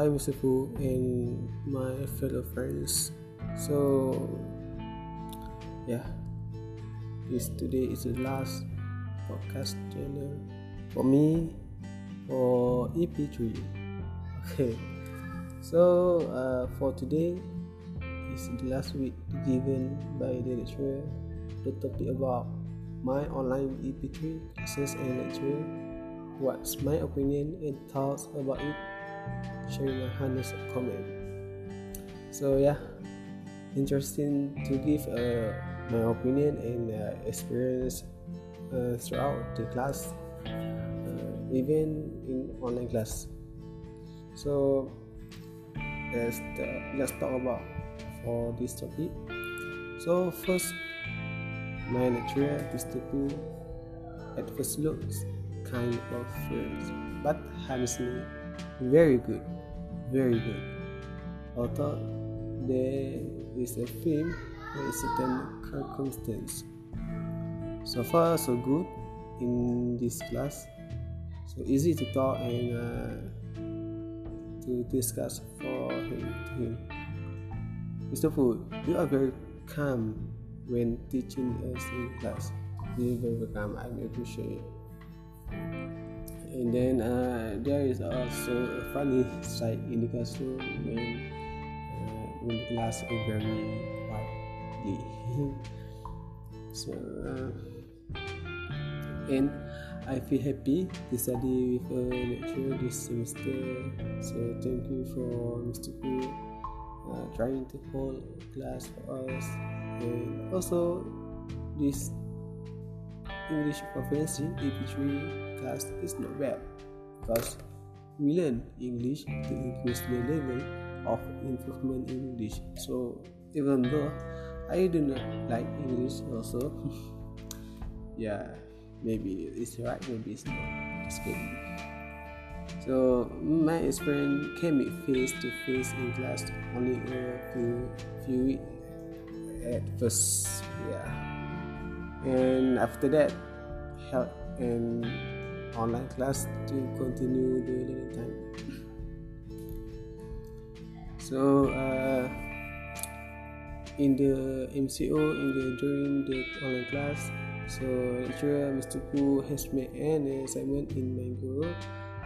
Hi, Mr. Fu, and my fellow friends. So, yeah, this today is the last podcast channel for me for EP3. Okay, so uh, for today is the last week given by the lecturer the topic about my online EP3 classes and lecture. What's my opinion and thoughts about it? Sharing my honest comment. So yeah, interesting to give uh, my opinion and uh, experience uh, throughout the class, uh, even in online class. So let's let's talk about for this topic. So first, my lecturer Mr. Poo at first looks kind of fierce, but handsome very good very good although there is a film with certain circumstance so far so good in this class so easy to talk and uh, to discuss for him, him. Mr. Fu, you are very calm when teaching us in class. You are very calm. I appreciate it and then uh, there is also a funny side in the classroom when, uh, when class is very widely so uh, and I feel happy to study with a lecturer this semester. So thank you for Mr. Poo uh, trying to hold class for us. And also this English proficiency EP3 class is not bad because we learn English to increase the level of improvement in English. So even though I do not like English also, yeah, maybe it's right, maybe it's not. Just kidding. So my experience came face to face in class only a few few at first, yeah and after that help an online class to continue the learning time so uh, in the MCO in the during the online class so lecturer Mr. Poo has made an assignment in Mango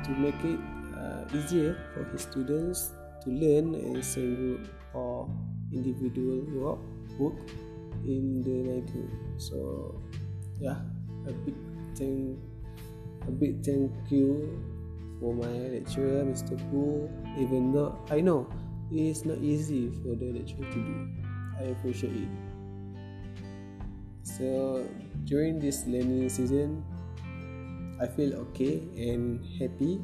to make it uh, easier for his students to learn same group or individual work work in the Nike. So yeah, a big thank a big thank you for my lecturer, Mr. Poo. Even though I know it is not easy for the lecturer to do, I appreciate it. So during this learning season, I feel okay and happy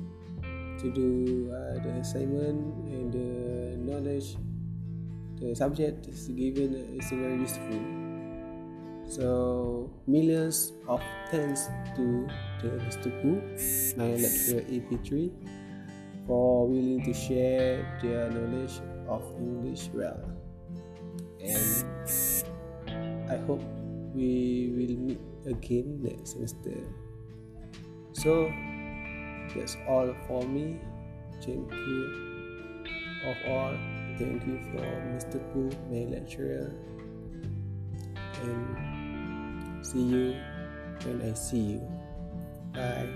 to do uh, the assignment and the knowledge the subject is given is very useful. So millions of thanks to the Mr. Poo, my lecturer AP3, for willing to share their knowledge of English well. And I hope we will meet again next semester. So that's all for me. Thank you of all. Thank you for Mr. Poo, my lecturer. And See you when I see you. Bye.